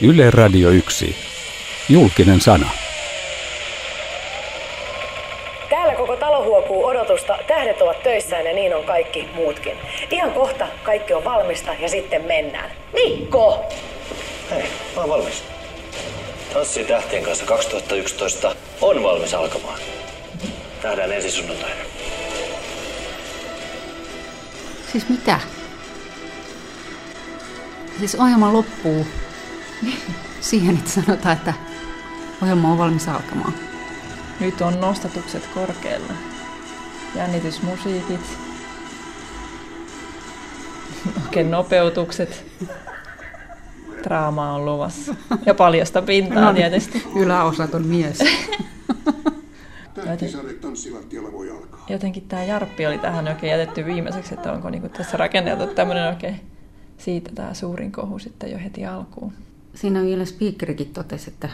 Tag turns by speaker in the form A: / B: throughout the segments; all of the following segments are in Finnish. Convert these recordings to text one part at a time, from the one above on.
A: Yle Radio 1. Julkinen sana.
B: Täällä koko talo huokuu odotusta, tähdet ovat töissään ja niin on kaikki muutkin. Ihan kohta kaikki on valmista ja sitten mennään. Mikko!
C: Hei, mä oon valmis. Tanssi tähtien kanssa 2011 on valmis alkamaan. Nähdään ensi sunnuntaina.
D: Siis mitä? Siis ohjelma loppuu siihen, että sanotaan, että ohjelma on valmis alkamaan.
E: Nyt on nostatukset korkealla. Jännitysmusiikit. Oikein nopeutukset. Draama on luvassa. Ja paljasta pintaa
D: No niin.
E: tietysti.
D: Yläosat on mies.
F: Tähtisarjat tanssilattialla voi alkaa.
E: Jotenkin tämä Jarppi oli tähän oikein jätetty viimeiseksi, että onko niinku tässä rakenneltu tämmöinen oikein siitä tämä suurin kohu sitten jo heti alkuun.
D: Siinä vielä speakerikin totesi, että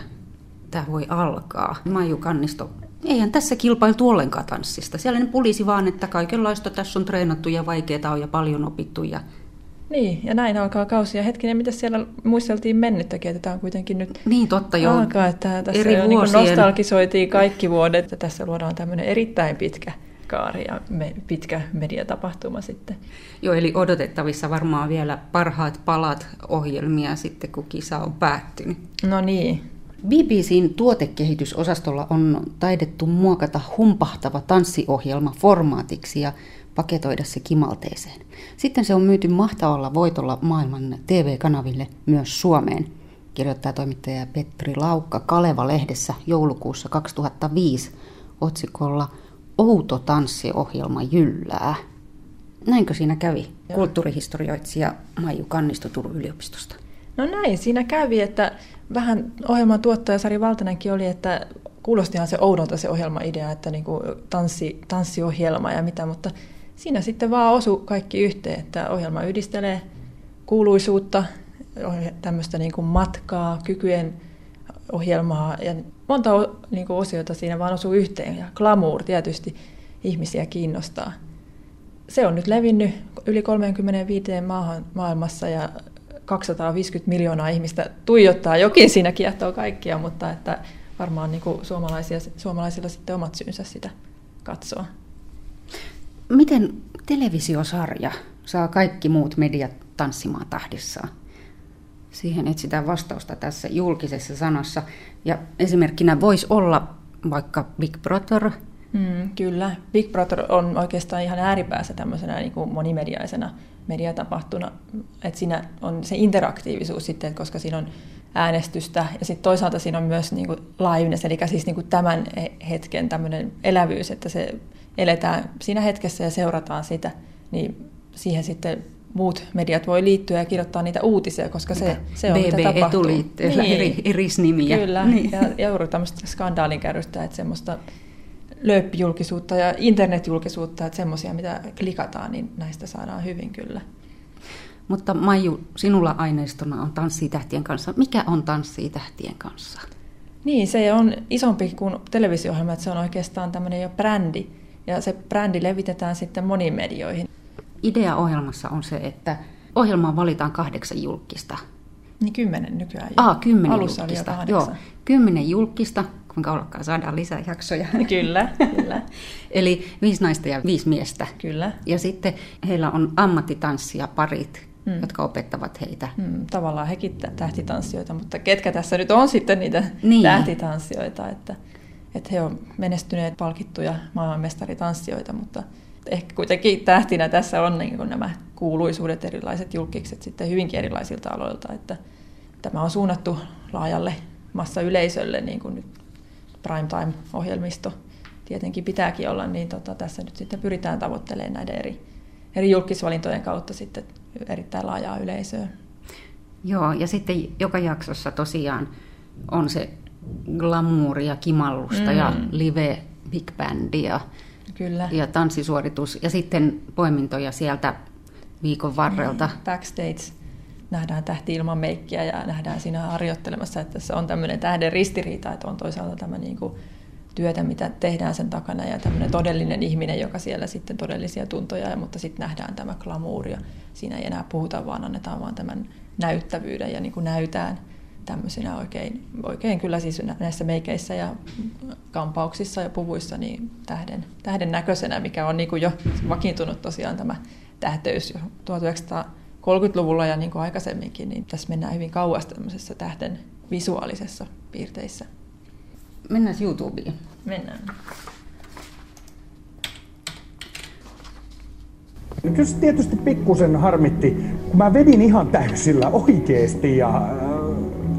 D: tämä voi alkaa. Maiju Kannisto, eihän tässä kilpailtu ollenkaan tanssista. Siellä ne pulisi vaan, että kaikenlaista tässä on treenattu ja vaikeaa on ja paljon opittu. Ja...
E: Niin, ja näin alkaa kausi. Ja hetkinen, mitä siellä muisteltiin mennyttäkin, että tämä on kuitenkin nyt
D: Niin totta joo.
E: alkaa, että tässä
D: eri
E: jo niin
D: vuosien-
E: nostalgisoitiin kaikki vuodet, että tässä luodaan tämmöinen erittäin pitkä kaari ja me, pitkä mediatapahtuma sitten.
D: Joo, eli odotettavissa varmaan vielä parhaat palat ohjelmia sitten, kun kisa on päättynyt.
E: No niin,
D: BBCn tuotekehitysosastolla on taidettu muokata humpahtava tanssiohjelma formaatiksi ja paketoida se kimalteeseen. Sitten se on myyty mahtavalla voitolla maailman TV-kanaville myös Suomeen, kirjoittaa toimittaja Petri Laukka Kaleva-lehdessä joulukuussa 2005 otsikolla Outo tanssiohjelma jyllää. Näinkö siinä kävi? Kulttuurihistorioitsija Maiju Kannisto Turun yliopistosta.
E: No näin, siinä kävi, että vähän ohjelman tuottaja Sari Valtanenkin oli, että kuulostihan se oudolta se ohjelmaidea, että niin kuin tanssi, tanssiohjelma ja mitä, mutta siinä sitten vaan osu kaikki yhteen, että ohjelma yhdistelee kuuluisuutta, tämmöistä niin kuin matkaa, kykyjen ohjelmaa ja monta niin kuin osiota siinä vaan osuu yhteen ja glamour tietysti ihmisiä kiinnostaa. Se on nyt levinnyt yli 35 maahan maailmassa ja 250 miljoonaa ihmistä tuijottaa. Jokin siinä kiehtoo kaikkia, mutta että varmaan niin kuin suomalaisia, suomalaisilla sitten omat syynsä sitä katsoa.
D: Miten televisiosarja saa kaikki muut mediat tanssimaan tahdissaan? Siihen etsitään vastausta tässä julkisessa sanassa. Ja esimerkkinä voisi olla vaikka Big Brother,
E: Mm, kyllä. Big Brother on oikeastaan ihan ääripäässä tämmöisenä niin kuin monimediaisena mediatapahtuna. Että siinä on se interaktiivisuus sitten, koska siinä on äänestystä ja sitten toisaalta siinä on myös niin kuin liveness, eli siis niin kuin tämän hetken tämmöinen elävyys, että se eletään siinä hetkessä ja seurataan sitä, niin siihen sitten muut mediat voi liittyä ja kirjoittaa niitä uutisia, koska se, se on mitä
D: BB
E: tapahtuu.
D: etuliitteellä eri, erisnimiä.
E: Kyllä,
D: Niin.
E: ja, ja juuri tämmöistä skandaalin kärrystä, että semmoista lööppijulkisuutta ja internetjulkisuutta, että semmoisia, mitä klikataan, niin näistä saadaan hyvin kyllä.
D: Mutta Maiju, sinulla aineistona on Tanssii tähtien kanssa. Mikä on Tanssii tähtien kanssa?
E: Niin, se on isompi kuin televisio-ohjelma, että se on oikeastaan tämmöinen jo brändi, ja se brändi levitetään sitten moniin medioihin.
D: Idea ohjelmassa on se, että ohjelmaan valitaan kahdeksan julkista.
E: Niin kymmenen nykyään jo.
D: Ah, kymmenen
E: Alussa oli jo
D: julkista. Joo, kymmenen julkista. Kuinka ollakaan saadaan lisää jaksoja.
E: Kyllä, kyllä,
D: Eli viisi naista ja viisi miestä.
E: kyllä.
D: Ja sitten heillä on ammattitanssija parit, mm. jotka opettavat heitä.
E: Mm, tavallaan hekin tä- tähtitanssijoita, mutta ketkä tässä nyt on sitten niitä
D: niin.
E: tähtitanssijoita, että, että he on menestyneet palkittuja maailmanmestaritanssijoita, mutta ehkä kuitenkin tähtinä tässä on niin kuin nämä kuuluisuudet, erilaiset julkikset sitten hyvinkin erilaisilta aloilta, että tämä on suunnattu laajalle massayleisölle, niin kuin nyt primetime-ohjelmisto tietenkin pitääkin olla, niin tota, tässä nyt sitten pyritään tavoittelemaan näiden eri, eri julkisvalintojen kautta sitten erittäin laajaa yleisöä.
D: Joo, ja sitten joka jaksossa tosiaan on se glamuuri ja kimallusta mm. ja live big bandi ja,
E: Kyllä.
D: ja tanssisuoritus. Ja sitten poimintoja sieltä viikon varrelta.
E: Backstage nähdään tähti ilman meikkiä ja nähdään siinä harjoittelemassa, että se on tämmöinen tähden ristiriita, että on toisaalta tämä niin kuin työtä, mitä tehdään sen takana ja tämmöinen todellinen ihminen, joka siellä sitten todellisia tuntoja, mutta sitten nähdään tämä glamuuri ja siinä ei enää puhuta, vaan annetaan vaan tämän näyttävyyden ja niin kuin näytään, tämmöisinä oikein, oikein kyllä siis näissä meikeissä ja kampauksissa ja puvuissa niin tähden, tähden näköisenä, mikä on niin kuin jo vakiintunut tosiaan tämä tähteys jo 1930-luvulla ja niin kuin aikaisemminkin, niin tässä mennään hyvin kauas tämmöisessä tähden visuaalisessa piirteissä.
D: Mennään YouTubeen.
E: Mennään.
G: Kyllä se tietysti pikkusen harmitti, kun mä vedin ihan täysillä oikeesti ja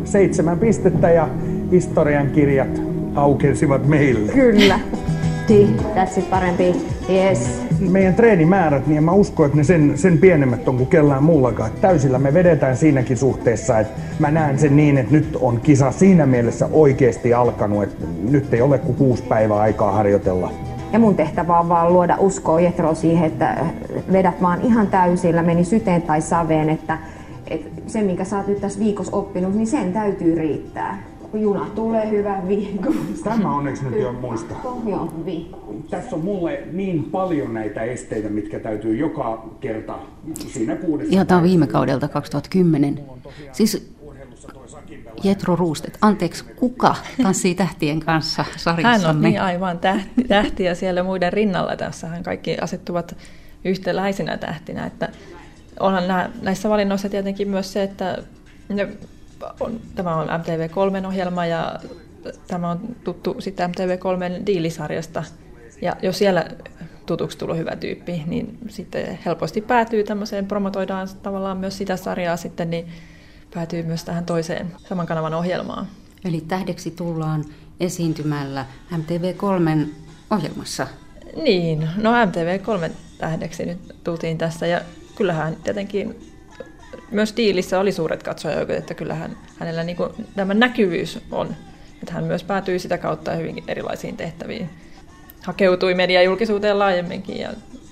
G: seitsemän pistettä ja historian kirjat aukensivat meille.
H: Kyllä. That's it parempi. Yes.
G: Meidän treenimäärät, niin en mä usko, että ne sen, sen pienemmät on kuin kellään muullakaan. Että täysillä me vedetään siinäkin suhteessa, että mä näen sen niin, että nyt on kisa siinä mielessä oikeasti alkanut, että nyt ei ole kuin kuusi päivää aikaa harjoitella.
H: Ja mun tehtävä on vaan luoda uskoa Jetro siihen, että vedät vaan ihan täysillä, meni syteen tai saveen, että, että se, minkä sä oot nyt tässä viikossa oppinut, niin sen täytyy riittää. Kun juna tulee hyvä viikko.
G: Tämä onneksi nyt jo muista.
H: Joo.
G: Tässä on mulle niin paljon näitä esteitä, mitkä täytyy joka kerta siinä kuudessa.
D: Ja tämä on viime kaudelta 2010. Siis Jetro Ruustet, anteeksi, kuka tanssii tähtien kanssa sarjassamme?
E: Hän on niin aivan tähti, tähti ja siellä muiden rinnalla. Tässähän kaikki asettuvat yhtäläisinä tähtinä. Että onhan näissä valinnoissa tietenkin myös se, että ne on, tämä on MTV3 ohjelma ja tämä on tuttu sitten MTV3 diilisarjasta. Ja jos siellä tutuksi tullut hyvä tyyppi, niin sitten helposti päätyy tämmöiseen, promotoidaan tavallaan myös sitä sarjaa sitten, niin päätyy myös tähän toiseen saman kanavan ohjelmaan.
D: Eli tähdeksi tullaan esiintymällä MTV3 ohjelmassa.
E: Niin, no MTV3 tähdeksi nyt tultiin tässä ja kyllähän tietenkin myös diilissä oli suuret katsojajoukot, että kyllähän hänellä niin kuin, tämä näkyvyys on, että hän myös päätyi sitä kautta hyvin erilaisiin tehtäviin. Hakeutui mediajulkisuuteen laajemminkin ja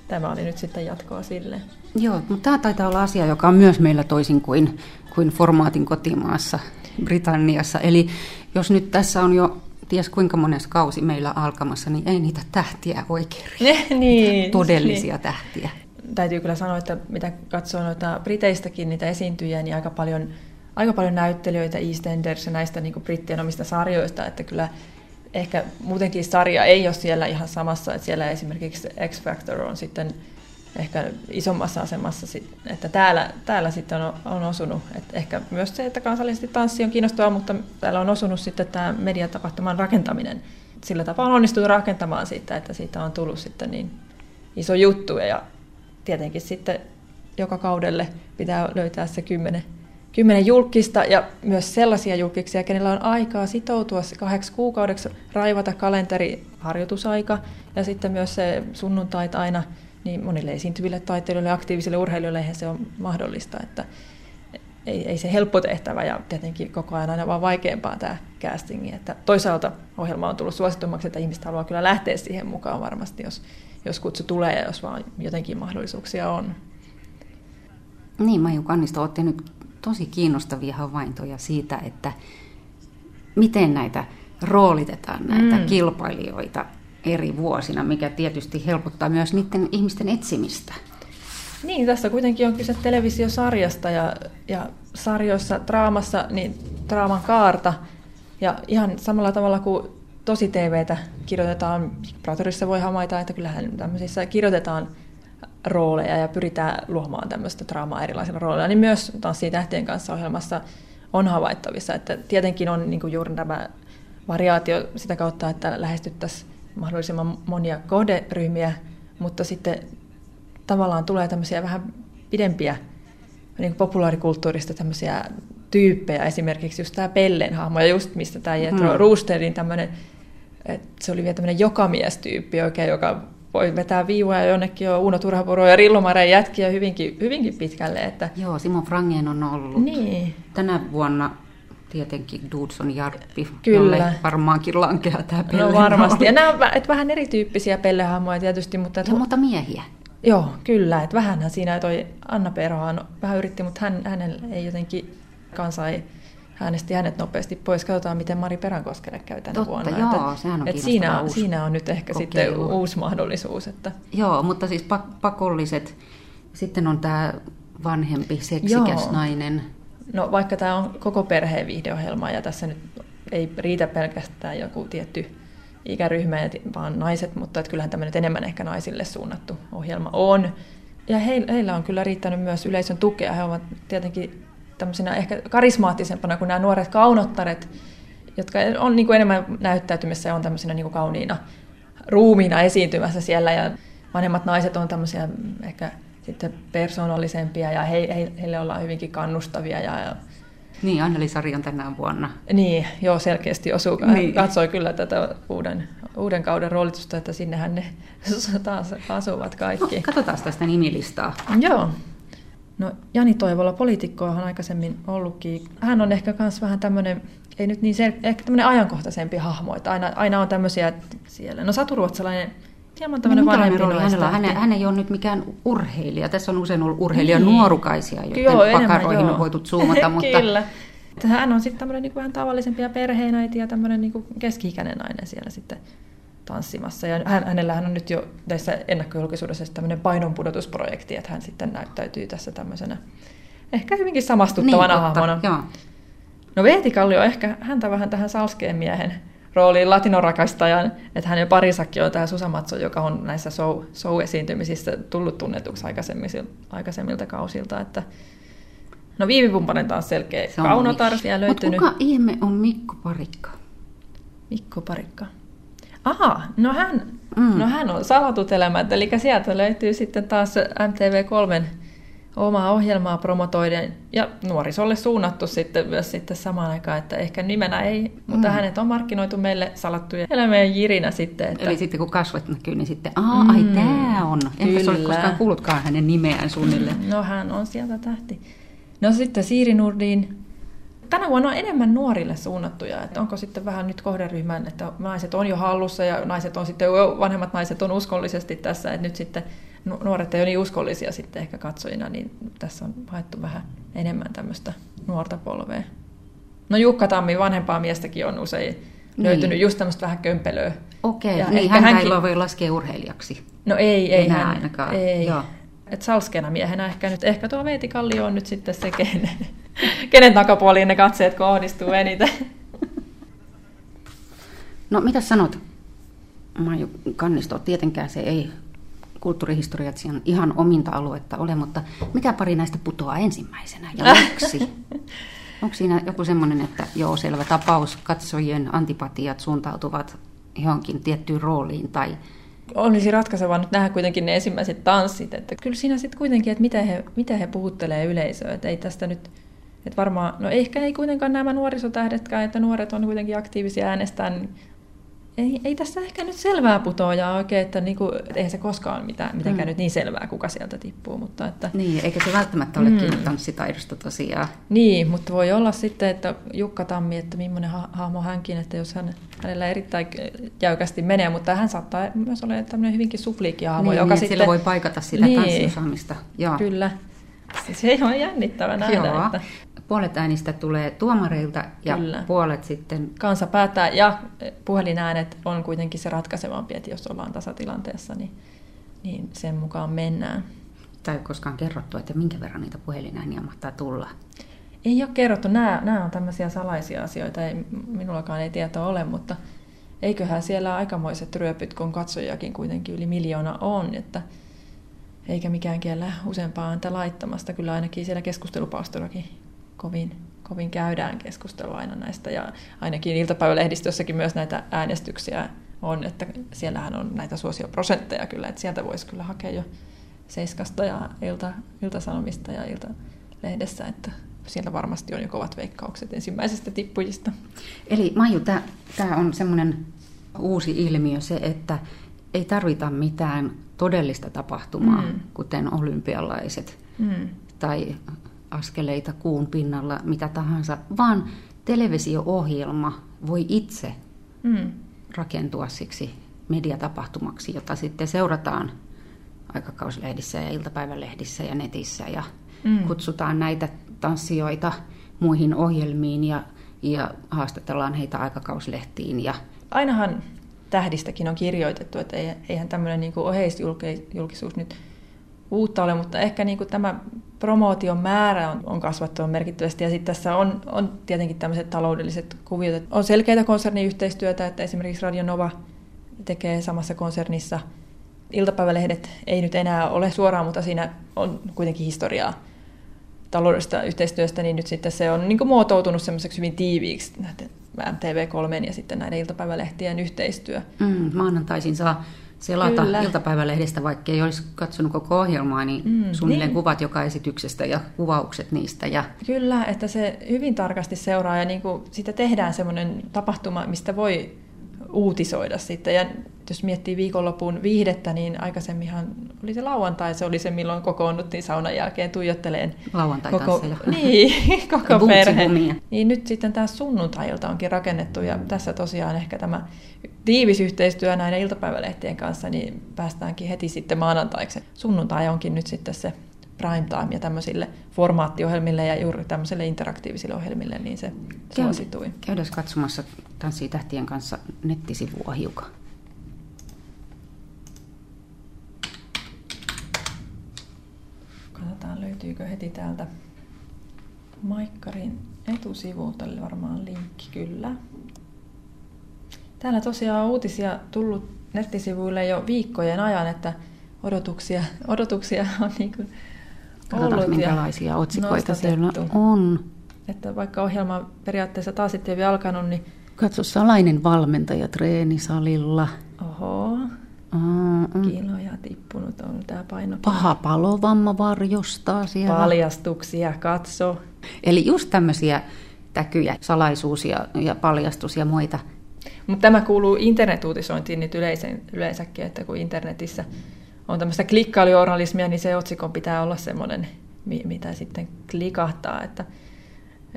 E: tämä oli nyt sitten jatkoa sille.
D: Joo, mutta tämä taitaa olla asia, joka on myös meillä toisin kuin, kuin formaatin kotimaassa Britanniassa. Eli jos nyt tässä on jo ties kuinka monessa kausi meillä alkamassa, niin ei niitä tähtiä oikein
E: niin,
D: todellisia
E: niin.
D: tähtiä.
E: Täytyy kyllä sanoa, että mitä katsoo noita Briteistäkin, niitä esiintyjiä, niin aika paljon, aika paljon näyttelijöitä EastEnders ja näistä niin brittien omista sarjoista, että kyllä ehkä muutenkin sarja ei ole siellä ihan samassa, että siellä esimerkiksi X Factor on sitten ehkä isommassa asemassa, että täällä, täällä sitten on, on osunut. Että ehkä myös se, että kansallisesti tanssi on kiinnostavaa, mutta täällä on osunut sitten tämä mediatapahtuman rakentaminen. Sillä tapaa on onnistunut rakentamaan siitä, että siitä on tullut sitten niin iso juttu. Ja tietenkin sitten joka kaudelle pitää löytää se kymmenen, kymmenen julkista ja myös sellaisia julkiksia, kenellä on aikaa sitoutua se kahdeksi kuukaudeksi, raivata kalenteri, harjoitusaika ja sitten myös se sunnuntait aina – niin monille esiintyville taiteilijoille ja aktiivisille urheilijoille eihän se ole mahdollista, että ei, ei se helppo tehtävä ja tietenkin koko ajan aina vaan vaikeampaa tämä castingi. Että toisaalta ohjelma on tullut suositummaksi, että ihmiset haluaa kyllä lähteä siihen mukaan varmasti, jos, jos kutsu tulee jos vaan jotenkin mahdollisuuksia on.
D: Niin, Maiju Kannista olette nyt tosi kiinnostavia havaintoja siitä, että miten näitä roolitetaan näitä mm. kilpailijoita eri vuosina, mikä tietysti helpottaa myös niiden ihmisten etsimistä.
E: Niin, tässä kuitenkin on kyse televisiosarjasta ja, ja sarjoissa, draamassa, niin draaman kaarta. Ja ihan samalla tavalla kuin tosi TVtä kirjoitetaan, Pratorissa voi havaita, että kyllähän tämmöisissä kirjoitetaan rooleja ja pyritään luomaan tämmöistä draamaa erilaisilla rooleilla, niin myös Tanssii tähtien kanssa ohjelmassa on havaittavissa, että tietenkin on niin kuin juuri tämä variaatio sitä kautta, että lähestyttäisiin mahdollisimman monia kohderyhmiä, mutta sitten tavallaan tulee tämmöisiä vähän pidempiä niin populaarikulttuurista tämmöisiä tyyppejä, esimerkiksi just tämä Pellen hahmo, ja just mistä tämä Jetro hmm. Roosterin tämmöinen, että se oli vielä tämmöinen jokamiestyyppi oikein, joka voi vetää viivoja jonnekin jo Uuno Turhapuro ja Rillomareen jätkiä hyvinkin, hyvinkin pitkälle. Että...
D: Joo, Simo Frangen on ollut
E: niin.
D: tänä vuonna tietenkin Dudson Jarppi,
E: Kyllä.
D: varmaankin lankeaa tämä pelle.
E: No varmasti. Ja nämä on et vähän erityyppisiä pellehahmoja tietysti. Mutta,
D: et... ja, mutta miehiä.
E: Joo, kyllä. Että vähänhän siinä toi Anna Perhohan vähän yritti, mutta hän, hänellä ei jotenkin, kansa ei äänesti hänet nopeasti pois. Katsotaan, miten Mari Peränkoskelle käy tänä
D: Totta,
E: vuonna.
D: Joo,
E: että,
D: sehän on
E: että siinä, uusi siinä on nyt ehkä kokeilu. sitten uusi mahdollisuus. Että...
D: Joo, mutta siis pakolliset. Sitten on tämä vanhempi, seksikäs Joo. nainen.
E: No vaikka tämä on koko perheen viihdeohjelma ja tässä nyt ei riitä pelkästään joku tietty ikäryhmä, vaan naiset, mutta että kyllähän tämä nyt enemmän ehkä naisille suunnattu ohjelma on. Ja heillä on kyllä riittänyt myös yleisön tukea. He ovat tietenkin tämmöisenä ehkä karismaattisempana kuin nämä nuoret kaunottaret, jotka on niin kuin enemmän näyttäytymässä ja on tämmöisenä niin kuin kauniina ruumiina esiintymässä siellä. Ja vanhemmat naiset on tämmöisiä ehkä sitten persoonallisempia ja he, he, heille ollaan hyvinkin kannustavia. Ja, ja
D: niin, Anneli Sari on tänä vuonna.
E: Niin, joo, selkeästi osuu. Niin. Katsoi kyllä tätä uuden, uuden kauden roolitusta, että sinnehän ne taas asuvat kaikki.
D: No, katsotaan tästä nimilistaa.
E: Joo. No Jani Toivola, poliitikko on aikaisemmin ollutkin. Hän on ehkä myös vähän tämmöinen, ei nyt niin sel- ehkä tämmöinen ajankohtaisempi hahmo, että aina, aina on tämmöisiä siellä. No Satu Ruotsalainen, hieman tämmöinen no, vanhempi rooli
D: hänellä hän, hän ei ole nyt mikään urheilija. Tässä on usein ollut urheilija niin. nuorukaisia, joiden joo, pakaroihin enemmän, on voitu zoomata. mutta...
E: Kyllä. Hän on sitten tämmöinen niin vähän tavallisempi ja perheenäiti ja tämmöinen niin keski-ikäinen nainen siellä sitten tanssimassa. Ja hän, hänellähän on nyt jo tässä ennakkojulkisuudessa tämmöinen painonpudotusprojekti, että hän sitten näyttäytyy tässä tämmöisenä ehkä hyvinkin samastuttavana niin, hahmona. Joo. No Veeti Kallio ehkä häntä vähän tähän Salskeen miehen rooliin latinorakastajan, että hänen parinsakin on tämä Susamatso, joka on näissä show, show-esiintymisissä tullut tunnetuksi aikaisemmilta kausilta, että No Viivi Pumpanen taas selkeä kaunotar siellä löytynyt.
D: Mutta kuka ihme on Mikko Parikka?
E: Mikko Parikka. Aha, no hän, mm. no hän on salatut elämät, eli sieltä löytyy sitten taas MTV3 omaa ohjelmaa promotoiden ja nuorisolle suunnattu sitten myös sitten samaan aikaan, että ehkä nimenä ei, mutta mm. hänet on markkinoitu meille salattuja elämien jirinä sitten. Että...
D: Eli sitten kun kasvot näkyy, niin sitten, aa, mm. ai tämä on. Enpä ole koskaan kuullutkaan hänen nimeään suunnilleen.
E: No hän on sieltä tähti. No sitten Siiri Nurdin tänä vuonna on enemmän nuorille suunnattuja, että onko sitten vähän nyt kohderyhmän, että naiset on jo hallussa ja naiset on sitten, vanhemmat naiset on uskollisesti tässä, että nyt sitten nuoret ei ole niin uskollisia sitten ehkä katsojina, niin tässä on haettu vähän enemmän tämmöistä nuorta polvea. No Jukka Tammi, vanhempaa miestäkin on usein niin. löytynyt just tämmöistä vähän kömpelöä.
D: Okei, ja niin hän hänkin... ei voi laskea urheilijaksi.
E: No ei, ei Enää hän. ainakaan. Ei. Joo. Et salskena miehenä ehkä nyt, ehkä tuo Veeti Kallio on nyt sitten se, kenen, kenen takapuoliin ne katseet kohdistuu eniten.
D: No mitä sanot, Maiju Kannisto? Tietenkään se ei kulttuurihistoriatsian ihan ominta aluetta ole, mutta mikä pari näistä putoaa ensimmäisenä ja miksi? Onko siinä joku semmoinen, että joo, selvä tapaus, katsojien antipatiat suuntautuvat johonkin tiettyyn rooliin tai
E: olisi ratkaisevaa nyt nähdä kuitenkin ne ensimmäiset tanssit. Että kyllä siinä sitten kuitenkin, että miten he, miten he puhuttelee yleisöä. Että ei tästä nyt, että varmaan, no ehkä ei kuitenkaan nämä nuorisotähdetkään, että nuoret on kuitenkin aktiivisia äänestää, niin ei, ei tässä ehkä nyt selvää putoajaa oikein, että niinku, et eihän se koskaan mitään, mitenkään mm. nyt niin selvää, kuka sieltä tippuu. Mutta että,
D: niin, eikä se välttämättä ole mm. kiinni tanssitaidosta tosiaan.
E: Niin, mutta voi olla sitten, että Jukka Tammi, että millainen ha- hahmo hänkin, että jos hän, hänellä erittäin jäykästi menee, mutta hän saattaa myös olla tämmöinen hyvinkin sufliikki hahmo,
D: niin,
E: joka
D: niin, sitten... voi paikata sitä niin, tanssiosaamista.
E: Joo. Kyllä. Se on jännittävä nähdä. Joo. Että
D: puolet äänistä tulee tuomareilta ja Kyllä. puolet sitten...
E: Kansa päättää ja puhelinäänet on kuitenkin se ratkaisevampi, että jos ollaan tasatilanteessa, niin, niin sen mukaan mennään.
D: Tai koskaan kerrottu, että minkä verran niitä puhelinääniä mahtaa tulla?
E: Ei ole kerrottu. Nämä, nämä on tämmöisiä salaisia asioita. Ei, minullakaan ei tietoa ole, mutta eiköhän siellä aikamoiset ryöpyt, kun katsojakin kuitenkin yli miljoona on. Että eikä mikään kiellä useampaa ääntä laittamasta. Kyllä ainakin siellä keskustelupalstollakin kovin, kovin käydään keskustelua aina näistä. Ja ainakin iltapäivälehdistössäkin myös näitä äänestyksiä on, että siellähän on näitä suosioprosentteja kyllä, että sieltä voisi kyllä hakea jo Seiskasta ja ilta, Iltasanomista ja Iltalehdessä, että sieltä varmasti on jo kovat veikkaukset ensimmäisestä tippujista.
D: Eli Maiju, tämä on semmoinen uusi ilmiö se, että ei tarvita mitään todellista tapahtumaa, mm. kuten olympialaiset mm. tai askeleita kuun pinnalla, mitä tahansa, vaan televisio-ohjelma voi itse mm. rakentua siksi mediatapahtumaksi, jota sitten seurataan aikakauslehdissä ja iltapäivälehdissä ja netissä ja mm. kutsutaan näitä tanssijoita muihin ohjelmiin ja, ja haastatellaan heitä aikakauslehtiin. Ja...
E: Ainahan tähdistäkin on kirjoitettu, että eihän tämmöinen niin oheisjulkisuus nyt uutta ole, mutta ehkä niin kuin tämä promootion määrä on, on kasvattu merkittävästi ja sitten tässä on, on tietenkin tämmöiset taloudelliset kuviot. On selkeitä konserniyhteistyötä, että esimerkiksi Radio Nova tekee samassa konsernissa. Iltapäivälehdet ei nyt enää ole suoraan, mutta siinä on kuitenkin historiaa taloudellisesta yhteistyöstä, niin nyt sitten se on niin kuin muotoutunut semmoiseksi hyvin tiiviiksi MTV3 ja sitten näiden iltapäivälehtien yhteistyö.
D: Mm, maanantaisin saa selata Kyllä. iltapäivälehdestä, vaikka ei olisi katsonut koko ohjelmaa, niin mm, suunnilleen niin. kuvat joka esityksestä ja kuvaukset niistä. Ja...
E: Kyllä, että se hyvin tarkasti seuraa ja niin kuin sitä tehdään semmoinen tapahtuma, mistä voi uutisoida sitten. Ja jos miettii viikonlopun viihdettä, niin aikaisemminhan oli se lauantai, se oli se milloin kokoonnuttiin saunan jälkeen tuijotteleen koko, niin, koko perhe. Niin nyt sitten tämä sunnuntailta onkin rakennettu ja tässä tosiaan ehkä tämä tiivis yhteistyö näiden iltapäivälehtien kanssa, niin päästäänkin heti sitten maanantaiksi. Sunnuntai onkin nyt sitten se prime time ja tämmöisille formaattiohjelmille ja juuri tämmöisille interaktiivisille ohjelmille, niin se suositui.
D: Käydään katsomassa Tanssii tähtien kanssa nettisivua hiukan.
E: Katsotaan löytyykö heti täältä Maikkarin etusivulta, oli varmaan linkki, kyllä. Täällä tosiaan on uutisia tullut nettisivuille jo viikkojen ajan, että odotuksia, odotuksia on niin kuin
D: Katsotaan, ollut minkälaisia otsikoita siellä on.
E: Että vaikka ohjelma periaatteessa taas sitten vielä alkanut, niin...
D: Katso, salainen valmentaja treenisalilla.
E: Oho. Mm. Kiloja tippunut on tämä paino.
D: Paha palovamma varjostaa siellä.
E: Paljastuksia, katso.
D: Eli just tämmöisiä täkyjä, salaisuus ja, ja paljastus ja muita.
E: Mutta tämä kuuluu internetuutisointiin nyt yleisen, yleensäkin, että kun internetissä on tämmöistä klikkailujournalismia, niin se otsikon pitää olla semmoinen, mitä sitten klikahtaa, että,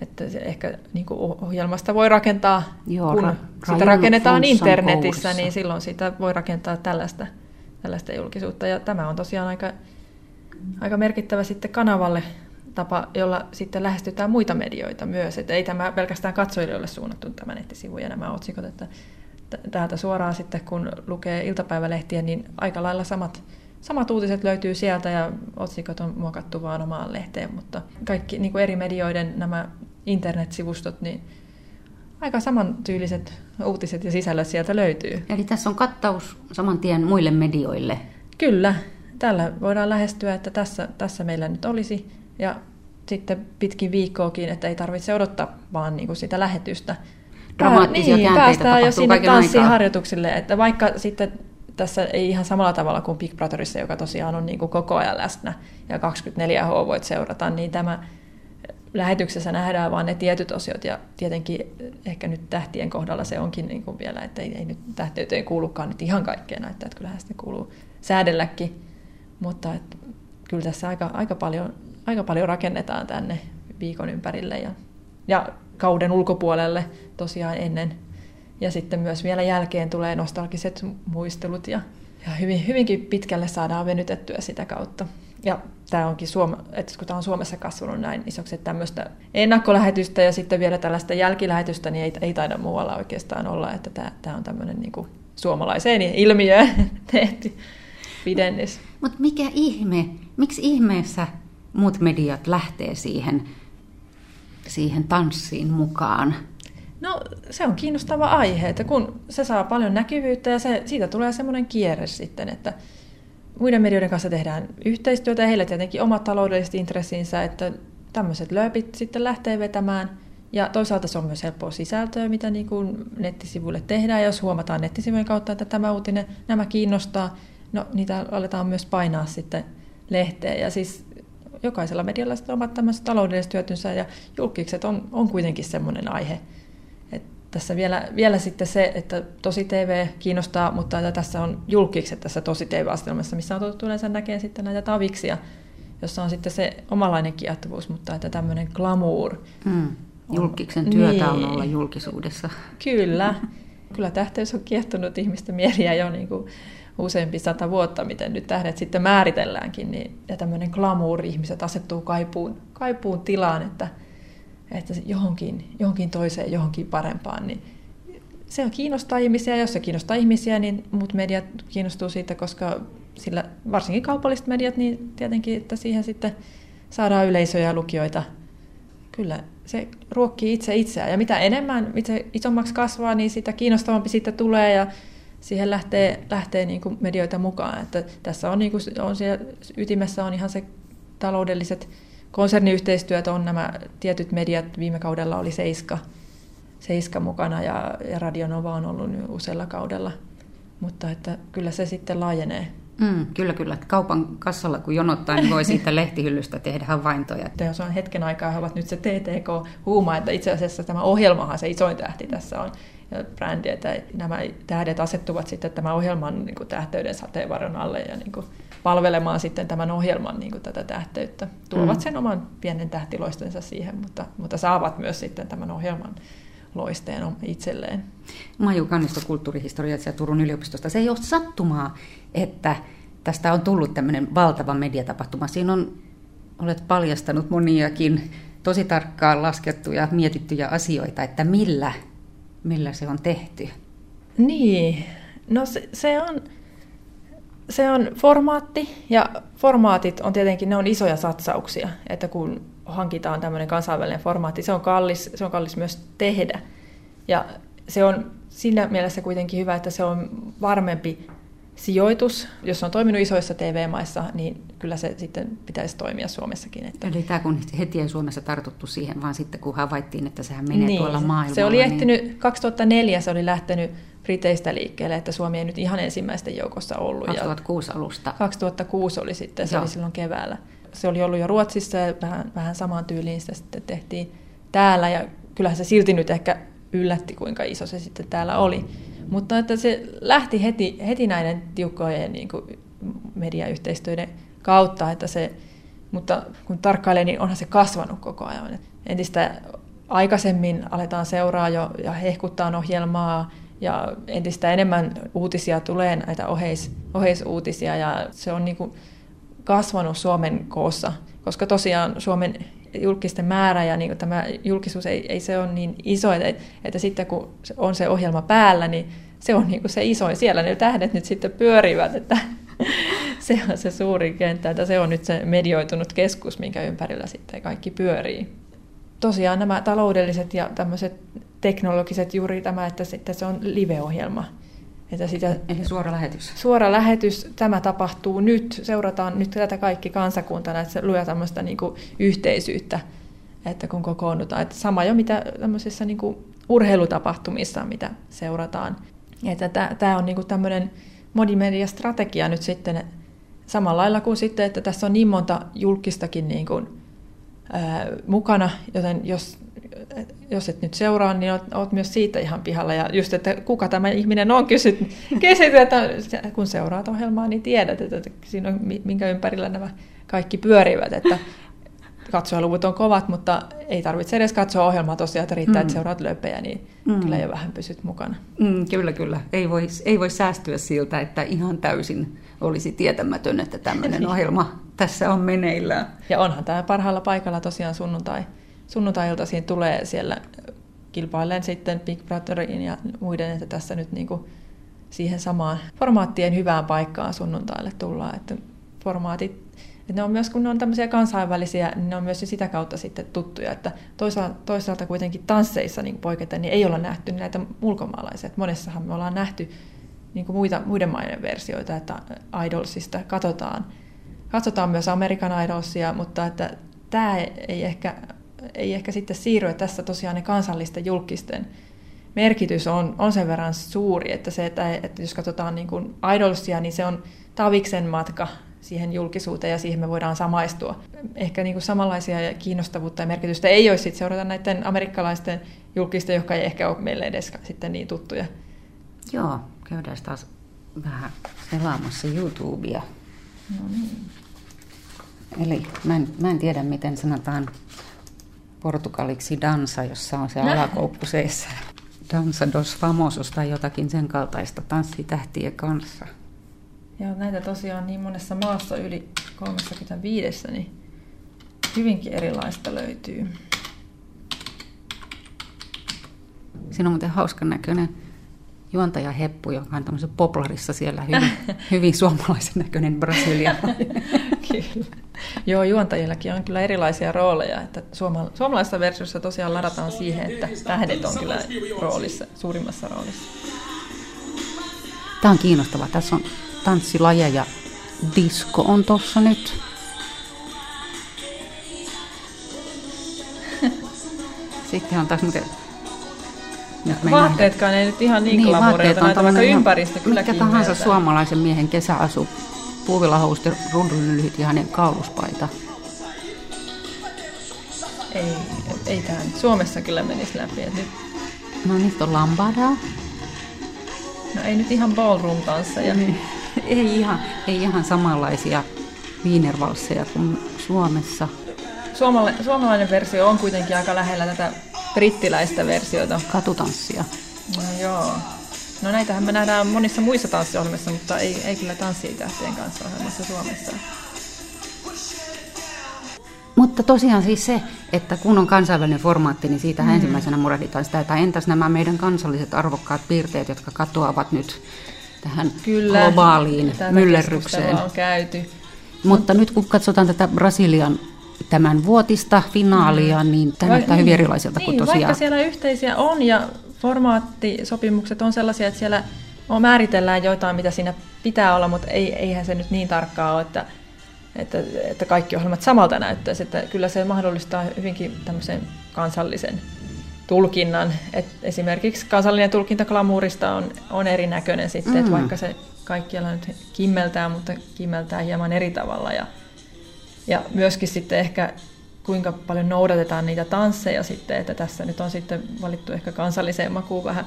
E: että se ehkä niin kuin ohjelmasta voi rakentaa, Joo, kun ra- sitä rakennetaan internetissä, kourissa. niin silloin sitä voi rakentaa tällaista, tällaista julkisuutta. Ja tämä on tosiaan aika, aika merkittävä sitten kanavalle tapa, jolla sitten lähestytään muita medioita myös. Että ei tämä pelkästään katsojille ole suunnattu tämä nettisivu ja nämä otsikot, että täältä suoraan sitten kun lukee iltapäivälehtiä, niin aika lailla samat, samat uutiset löytyy sieltä ja otsikot on muokattu vaan omaan lehteen, mutta kaikki niin kuin eri medioiden nämä internetsivustot, niin aika samantyyliset uutiset ja sisällöt sieltä löytyy.
D: Eli tässä on kattaus saman tien muille medioille.
E: Kyllä, tällä voidaan lähestyä, että tässä, tässä meillä nyt olisi ja sitten pitkin viikkoakin, että ei tarvitse odottaa vaan niin kuin sitä lähetystä.
D: Dramaattisia
E: niin, päästään jo sinne tanssiharjoituksille, että vaikka sitten tässä ei ihan samalla tavalla kuin Big Brotherissa, joka tosiaan on niin kuin koko ajan läsnä ja 24H voit seurata, niin tämä lähetyksessä nähdään vain ne tietyt osiot ja tietenkin ehkä nyt tähtien kohdalla se onkin niin kuin vielä, että ei, ei nyt tähteyteen kuulukaan nyt ihan kaikkea näyttää, että kyllähän sitä kuuluu säädelläkin, mutta että kyllä tässä aika, aika paljon aika paljon rakennetaan tänne viikon ympärille ja, ja kauden ulkopuolelle tosiaan ennen. Ja sitten myös vielä jälkeen tulee nostalgiset muistelut ja, ja hyvin, hyvinkin pitkälle saadaan venytettyä sitä kautta. Ja tämä onkin Suom- että kun tämä on Suomessa kasvanut näin isoksi, että tämmöistä ennakkolähetystä ja sitten vielä tällaista jälkilähetystä, niin ei, ei taida muualla oikeastaan olla, että tämä, tämä on tämmöinen niin kuin suomalaiseen ilmiöön tehty pidennys.
D: Mutta mikä ihme, miksi ihmeessä muut mediat lähtee siihen, siihen tanssiin mukaan?
E: No se on kiinnostava aihe, että kun se saa paljon näkyvyyttä ja se, siitä tulee semmoinen kierre sitten, että muiden medioiden kanssa tehdään yhteistyötä ja heillä tietenkin omat taloudelliset intressinsä, että tämmöiset lööpit sitten lähtee vetämään. Ja toisaalta se on myös helppoa sisältöä, mitä niin kuin nettisivuille tehdään. Ja jos huomataan nettisivujen kautta, että tämä uutinen, nämä kiinnostaa, no niitä aletaan myös painaa sitten lehteen. Ja siis jokaisella medialla on omat tämmöiset taloudelliset hyötynsä ja julkikset on, on kuitenkin semmoinen aihe. Tässä vielä, vielä sitten se, että tosi TV kiinnostaa, mutta että tässä on julkikset tässä tosi TV-astelmassa, missä on totuttu yleensä näkee sitten näitä taviksia, jossa on sitten se omalainen kiehtovuus, mutta että tämmöinen glamour.
D: Mm. Julkiksen työtä niin, on olla julkisuudessa.
E: Kyllä. Kyllä tähteys on kiehtonut ihmisten mieliä jo niin kuin useampi sata vuotta, miten nyt tähdet sitten määritelläänkin, niin, ja tämmöinen glamour, ihmiset asettuu kaipuun, kaipuun tilaan, että, että johonkin, johonkin toiseen, johonkin parempaan, niin se on kiinnostaa ihmisiä, jos se kiinnostaa ihmisiä, niin muut mediat kiinnostuu siitä, koska sillä varsinkin kaupalliset mediat, niin tietenkin, että siihen sitten saadaan yleisöjä ja lukijoita. Kyllä se ruokkii itse itseään. Ja mitä enemmän, mitä isommaksi kasvaa, niin sitä kiinnostavampi siitä tulee ja siihen lähtee, lähtee niin kuin medioita mukaan. Että tässä on, niin kuin, on siellä ytimessä on ihan se taloudelliset konserniyhteistyöt, on nämä tietyt mediat, viime kaudella oli Seiska, Seiska mukana ja, ja Radionova on ollut usealla kaudella. Mutta että kyllä se sitten laajenee.
D: Mm, kyllä, kyllä. Kaupan kassalla kun jonottaa, niin voi siitä lehtihyllystä tehdä havaintoja.
E: Jos on hetken aikaa, he ovat nyt se TTK-huuma, että itse asiassa tämä ohjelmahan se isoin tähti tässä on ja brändi, että nämä tähdet asettuvat sitten tämän ohjelman niin kuin tähteyden sateenvarjon alle ja niin kuin palvelemaan sitten tämän ohjelman niin kuin tätä tähteyttä. Tuovat mm. sen oman pienen tähtiloistensa siihen, mutta, mutta saavat myös sitten tämän ohjelman loisteen itselleen.
D: Maju Kannisto, kulttuurihistoriatsija Turun yliopistosta. Se ei ole sattumaa, että tästä on tullut tämmöinen valtava mediatapahtuma. Siinä on, olet paljastanut moniakin tosi tarkkaan laskettuja, mietittyjä asioita, että millä, millä se on tehty.
E: Niin, no se, se on se on formaatti, ja formaatit on tietenkin, ne on isoja satsauksia, että kun hankitaan tämmöinen kansainvälinen formaatti, se on kallis, se on kallis myös tehdä. Ja se on siinä mielessä kuitenkin hyvä, että se on varmempi sijoitus. Jos on toiminut isoissa TV-maissa, niin kyllä se sitten pitäisi toimia Suomessakin. Että...
D: Eli tämä kun heti ei Suomessa tartuttu siihen, vaan sitten kun havaittiin, että sehän menee niin, tuolla maailmalla.
E: Se oli niin- ehtinyt, niin... 2004 se oli lähtenyt Briteistä liikkeelle, että Suomi ei nyt ihan ensimmäisten joukossa ollut.
D: 2006 alusta.
E: 2006 oli sitten, se Joo. oli silloin keväällä. Se oli ollut jo Ruotsissa ja vähän, vähän samaan tyyliin sitä sitten tehtiin täällä ja kyllähän se silti nyt ehkä yllätti, kuinka iso se sitten täällä oli. Mutta että se lähti heti, heti näiden tiukkojen niin kuin mediayhteistyöiden kautta, että se, mutta kun tarkkailee, niin onhan se kasvanut koko ajan. Entistä aikaisemmin aletaan seuraa jo ja hehkuttaa ohjelmaa, ja entistä enemmän uutisia tulee näitä oheis, oheisuutisia ja se on niin kuin kasvanut Suomen koossa, koska tosiaan Suomen julkisten määrä ja niin tämä julkisuus ei, ei se ole niin iso, että, että sitten kun on se ohjelma päällä, niin se on niin kuin se isoin. Siellä ne tähdet nyt sitten pyörivät, että se on se suuri kenttä, että se on nyt se medioitunut keskus, minkä ympärillä sitten kaikki pyörii. Tosiaan nämä taloudelliset ja tämmöiset teknologiset juuri tämä, että sitten se on live-ohjelma.
D: Että sitä, Eli suora lähetys.
E: Suora lähetys, tämä tapahtuu nyt, seurataan nyt tätä kaikki kansakuntana, että se luo tämmöistä niin kuin yhteisyyttä, että kun kokoonnutaan. Että sama jo mitä tämmöisissä niin kuin urheilutapahtumissa, mitä seurataan. Että tämä on niin kuin tämmöinen modimediastrategia nyt sitten samalla lailla kuin sitten, että tässä on niin monta julkistakin niin kuin, mukana, joten jos jos et nyt seuraa, niin oot, oot myös siitä ihan pihalla. Ja just, että kuka tämä ihminen on, kysyt, kysyt että kun seuraat ohjelmaa, niin tiedät, että, että siinä on minkä ympärillä nämä kaikki pyörivät. Että katsojaluvut on kovat, mutta ei tarvitse edes katsoa ohjelmaa tosiaan, että riittää, mm. että seuraat löpejä, niin mm. kyllä jo vähän pysyt mukana.
D: Mm, kyllä, kyllä. Ei voi, ei voi säästyä siltä, että ihan täysin olisi tietämätön, että tämmöinen ohjelma tässä on meneillään.
E: Ja onhan tämä parhaalla paikalla tosiaan sunnuntai sunnuntai-iltaisin tulee siellä kilpailleen sitten Big Brotherin ja muiden, että tässä nyt niin kuin siihen samaan formaattien hyvään paikkaan sunnuntaille tullaan, että formaatit että ne on myös, kun ne on tämmöisiä kansainvälisiä, niin ne on myös sitä kautta sitten tuttuja, että toisaalta, toisaalta kuitenkin tansseissa niin poiketen, niin ei olla nähty näitä ulkomaalaisia. Että monessahan me ollaan nähty niin kuin muita, muiden maiden versioita, että Idolsista katsotaan, katsotaan myös Amerikan Idolsia, mutta että tämä ei ehkä ei ehkä sitten siirry, että tässä tosiaan ne kansallisten julkisten merkitys on, on sen verran suuri, että se, että, että jos katsotaan niin kuin idolsia, niin se on taviksen matka siihen julkisuuteen ja siihen me voidaan samaistua. Ehkä niin kuin samanlaisia kiinnostavuutta ja merkitystä ei olisi sitten seurata näiden amerikkalaisten julkisten, jotka ei ehkä ole meille edes sitten niin tuttuja.
D: Joo, käydään taas vähän selaamassa YouTubea. No niin. Eli mä en, mä en tiedä, miten sanotaan portugaliksi dansa, jossa on se alakoukku seessä. Dansa dos famosos tai jotakin sen kaltaista tanssitähtien kanssa.
E: Ja näitä tosiaan niin monessa maassa yli 35, niin hyvinkin erilaista löytyy.
D: Siinä on muuten hauskan näköinen juontaja Heppu, joka on tämmöisessä poplarissa siellä hyvin, hyvin suomalaisen näköinen Brasilia.
E: kyllä. Joo, juontajillakin on kyllä erilaisia rooleja. Että suoma- suomalaisessa versiossa tosiaan ladataan siihen, että tähdet on kyllä roolissa, suurimmassa roolissa.
D: Tämä on kiinnostavaa. Tässä on tanssilajeja ja disko on tossa nyt. Sitten on taas muuten...
E: Nyt Vaatteetkaan ei nyt ihan niin, niin glamuureita näitä, vaikka ympäristö kyllä
D: Mikä tahansa suomalaisen miehen kesäasu, puuvillahousti, runrunlyhyt ja hänen kauluspaita.
E: Ei, ei tämä Suomessa kyllä menisi läpi. Et nyt...
D: No nyt on lambada.
E: No ei nyt ihan ballroom-tansseja. Niin.
D: ei, ihan, ei ihan samanlaisia viinervalsseja kuin Suomessa.
E: Suomalainen, suomalainen versio on kuitenkin aika lähellä tätä brittiläistä versiota.
D: Katutanssia.
E: No joo. No näitähän me nähdään monissa muissa tanssiohjelmissa, mutta ei, ei kyllä tanssitähtien kanssa ohjelmassa Suomessa.
D: Mutta tosiaan siis se, että kun on kansainvälinen formaatti, niin siitä mm. ensimmäisenä murehditaan sitä, että entäs nämä meidän kansalliset arvokkaat piirteet, jotka katoavat nyt tähän Kyllä, globaaliin myllerrykseen.
E: on käyty.
D: Mutta nyt kun katsotaan tätä Brasilian tämän vuotista finaalia, mm. niin tämä näyttää niin, hyvin erilaiselta
E: niin,
D: kuin tosiaan.
E: Vaikka siellä yhteisiä on ja formaattisopimukset on sellaisia, että siellä on, määritellään jotain, mitä siinä pitää olla, mutta ei, eihän se nyt niin tarkkaa ole, että, että, että kaikki ohjelmat samalta näyttäisi. Että kyllä se mahdollistaa hyvinkin tämmöisen kansallisen tulkinnan. Et esimerkiksi kansallinen tulkinta glamuurista on, on erinäköinen sitten, mm. että vaikka se kaikkialla nyt kimmeltää, mutta kimmeltää hieman eri tavalla. Ja, ja myöskin sitten ehkä kuinka paljon noudatetaan niitä tansseja sitten, että tässä nyt on sitten valittu ehkä kansalliseen makuun vähän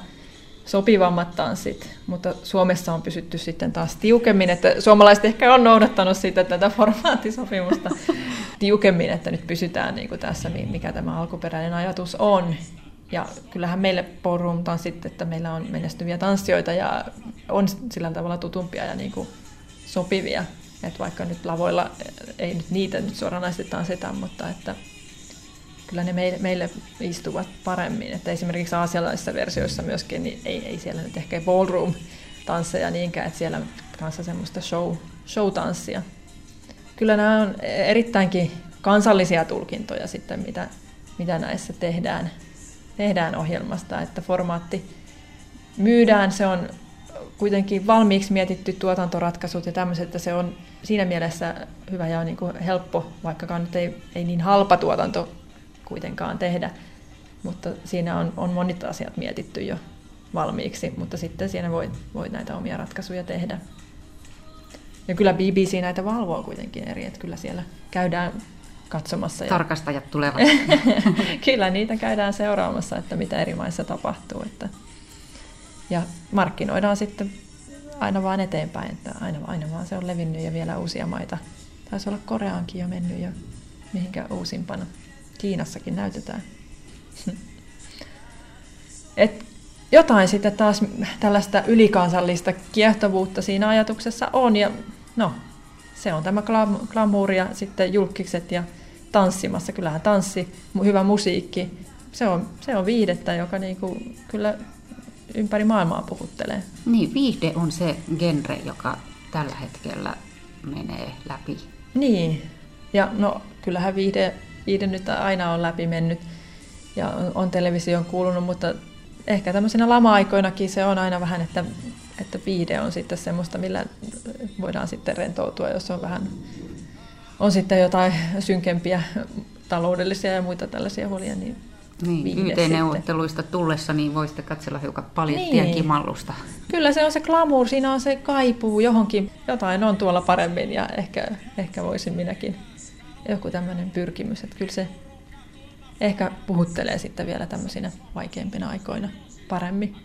E: sopivammat tanssit, mutta Suomessa on pysytty sitten taas tiukemmin, että suomalaiset ehkä on noudattanut sitten tätä formaattisopimusta tiukemmin, että nyt pysytään niin kuin tässä, mikä tämä alkuperäinen ajatus on. Ja kyllähän meille ballroom tanssit, että meillä on menestyviä tanssijoita ja on sillä tavalla tutumpia ja niin kuin sopivia. Että vaikka nyt lavoilla ei nyt niitä nyt suoranaisesti tanssita, mutta että kyllä ne meille, meille istuvat paremmin. Että esimerkiksi aasialaisissa versioissa myöskin niin ei, ei siellä nyt ehkä ballroom-tansseja niinkään, että siellä kanssa semmoista show, show-tanssia. Kyllä nämä on erittäinkin kansallisia tulkintoja sitten, mitä, mitä näissä tehdään tehdään ohjelmasta, että formaatti myydään, se on kuitenkin valmiiksi mietitty tuotantoratkaisut ja tämmöiset, että se on siinä mielessä hyvä ja niin kuin helppo, vaikkakaan nyt ei, ei niin halpa tuotanto kuitenkaan tehdä, mutta siinä on, on monet asiat mietitty jo valmiiksi, mutta sitten siinä voi, voi näitä omia ratkaisuja tehdä. Ja kyllä BBC näitä valvoo kuitenkin eri, että kyllä siellä käydään katsomassa. Ja...
D: Tarkastajat tulevat.
E: Kyllä niitä käydään seuraamassa, että mitä eri maissa tapahtuu. Että... Ja markkinoidaan sitten aina vaan eteenpäin, että aina, aina vaan se on levinnyt ja vielä uusia maita. Taisi olla Koreaankin jo mennyt ja mihinkä uusimpana. Kiinassakin näytetään. Et jotain sitten taas tällaista ylikansallista kiehtovuutta siinä ajatuksessa on. Ja no, se on tämä glamour ja sitten julkiset ja tanssimassa. Kyllähän tanssi, hyvä musiikki, se on, se on viihdettä, joka niinku kyllä ympäri maailmaa puhuttelee.
D: Niin, viihde on se genre, joka tällä hetkellä menee läpi.
E: Niin, ja no kyllähän viihde, viihde nyt aina on läpi mennyt ja on, on televisioon kuulunut, mutta ehkä tämmöisenä lama-aikoinakin se on aina vähän, että, että viihde on sitten semmoista, millä voidaan sitten rentoutua, jos on vähän on sitten jotain synkempiä taloudellisia ja muita tällaisia huolia, niin
D: niin, YT-neuvotteluista tullessa niin voisitte katsella hiukan paljettien niin. kimallusta.
E: Kyllä se on se glamour, siinä on se kaipuu johonkin. Jotain on tuolla paremmin ja ehkä, ehkä voisin minäkin. Joku tämmöinen pyrkimys, että kyllä se ehkä puhuttelee sitten vielä tämmöisinä vaikeimpina aikoina paremmin.